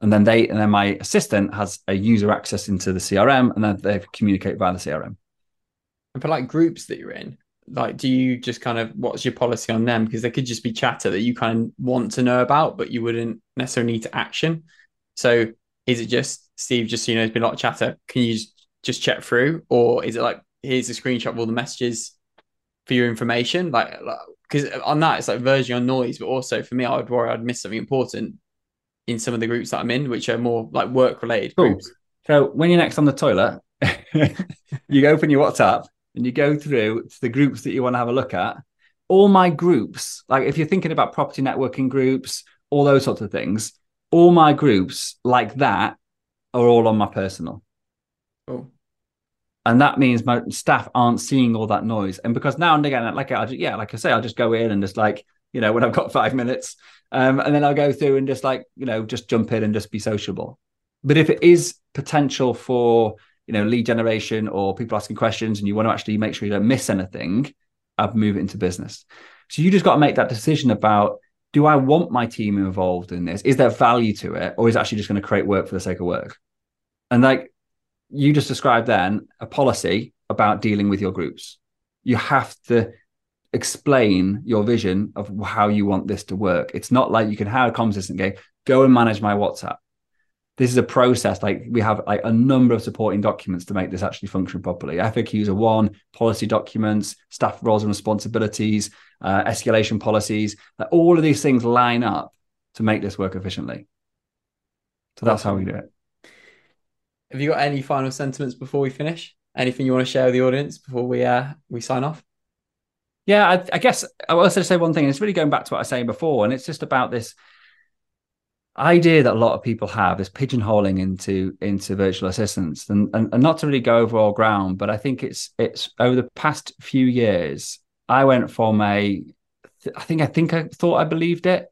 And then they and then my assistant has a user access into the CRM and then they communicate via the CRM. And for like groups that you're in, like, do you just kind of what's your policy on them? Because they could just be chatter that you kind of want to know about, but you wouldn't necessarily need to action. So is it just Steve? Just so you know, there's been a lot of chatter. Can you just, check through, or is it like here's a screenshot of all the messages for your information? Like, because on that it's like verging on noise, but also for me, I would worry I'd miss something important in some of the groups that I'm in, which are more like work related Cool. groups. So when you're next on the toilet, you open your WhatsApp and you go through to the groups that you want to have a look at. All my groups, like if you're thinking about property networking groups, all those sorts of things, all my groups like that are all on my personal. Cool. And that means my staff aren't seeing all that noise. And because now and again, like I yeah, like I say, I'll just go in and just like, you know, when I've got five minutes, um, and then I'll go through and just like, you know, just jump in and just be sociable. But if it is potential for, you know, lead generation or people asking questions and you want to actually make sure you don't miss anything, I'd move it into business. So you just got to make that decision about do I want my team involved in this? Is there value to it? Or is it actually just going to create work for the sake of work? And like you just described then a policy about dealing with your groups. You have to explain your vision of how you want this to work. It's not like you can hire a comms assistant go, go and manage my WhatsApp. This is a process. Like we have like a number of supporting documents to make this actually function properly. FAQs are one, policy documents, staff roles and responsibilities, uh, escalation policies. Like all of these things line up to make this work efficiently. So that's how we do it. Have you got any final sentiments before we finish? Anything you want to share with the audience before we uh we sign off? Yeah, I, I guess I will also say one thing. It's really going back to what I was saying before, and it's just about this idea that a lot of people have is pigeonholing into into virtual assistants, and, and and not to really go over all ground, but I think it's it's over the past few years. I went from a, I think I think I thought I believed it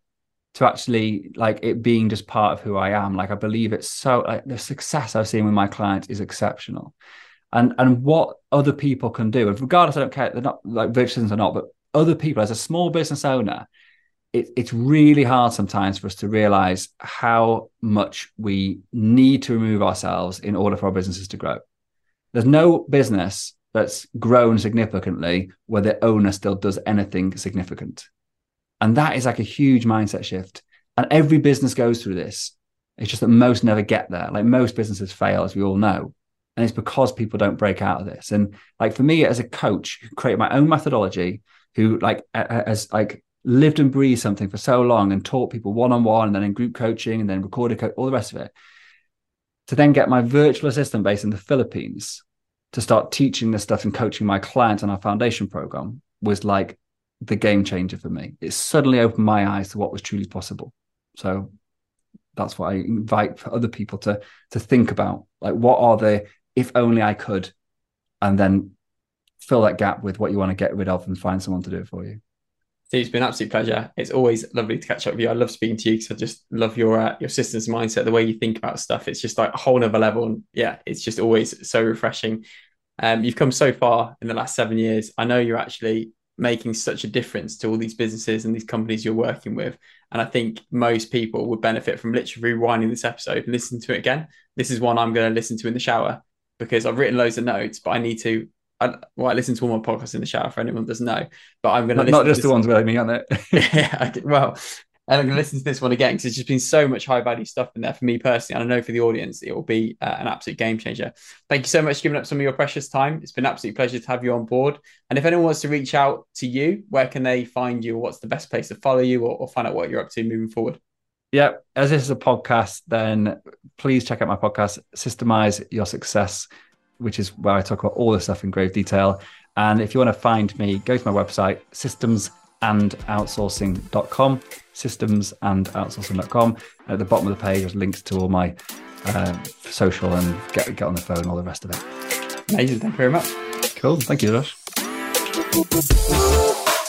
to actually like it being just part of who I am. Like I believe it's so like the success I've seen with my clients is exceptional. And and what other people can do, and regardless, I don't care, they're not like virtual or not, but other people as a small business owner, it, it's really hard sometimes for us to realize how much we need to remove ourselves in order for our businesses to grow. There's no business that's grown significantly where the owner still does anything significant. And that is like a huge mindset shift. And every business goes through this. It's just that most never get there. Like most businesses fail, as we all know. And it's because people don't break out of this. And like for me as a coach who created my own methodology, who like has like lived and breathed something for so long and taught people one on one and then in group coaching and then recorded co- all the rest of it, to then get my virtual assistant based in the Philippines to start teaching this stuff and coaching my clients on our foundation program was like the game changer for me. It suddenly opened my eyes to what was truly possible. So that's what I invite for other people to to think about. Like, what are the if only I could, and then fill that gap with what you want to get rid of and find someone to do it for you. Steve, it's been an absolute pleasure. It's always lovely to catch up with you. I love speaking to you because I just love your uh, your systems mindset, the way you think about stuff. It's just like a whole nother level. And yeah, it's just always so refreshing. Um, you've come so far in the last seven years. I know you're actually making such a difference to all these businesses and these companies you're working with. And I think most people would benefit from literally rewinding this episode and listening to it again. This is one I'm going to listen to in the shower because I've written loads of notes, but I need to. I, well, I listen to all my podcasts in the shower for anyone doesn't know, but I'm going to not, not just the ones with me on it. yeah, well, and I'm going to listen to this one again because there's just been so much high value stuff in there for me personally. And I know for the audience, it will be uh, an absolute game changer. Thank you so much for giving up some of your precious time. It's been an absolute pleasure to have you on board. And if anyone wants to reach out to you, where can they find you? What's the best place to follow you or, or find out what you're up to moving forward? Yeah, as this is a podcast, then please check out my podcast, Systemize Your Success, which is where I talk about all this stuff in grave detail. And if you want to find me, go to my website, systems and outsourcing.com, systems and outsourcing.com. At the bottom of the page, there's links to all my uh, social and get, get on the phone, all the rest of it. Amazing. Thank you very much. Cool. Thank you, Josh.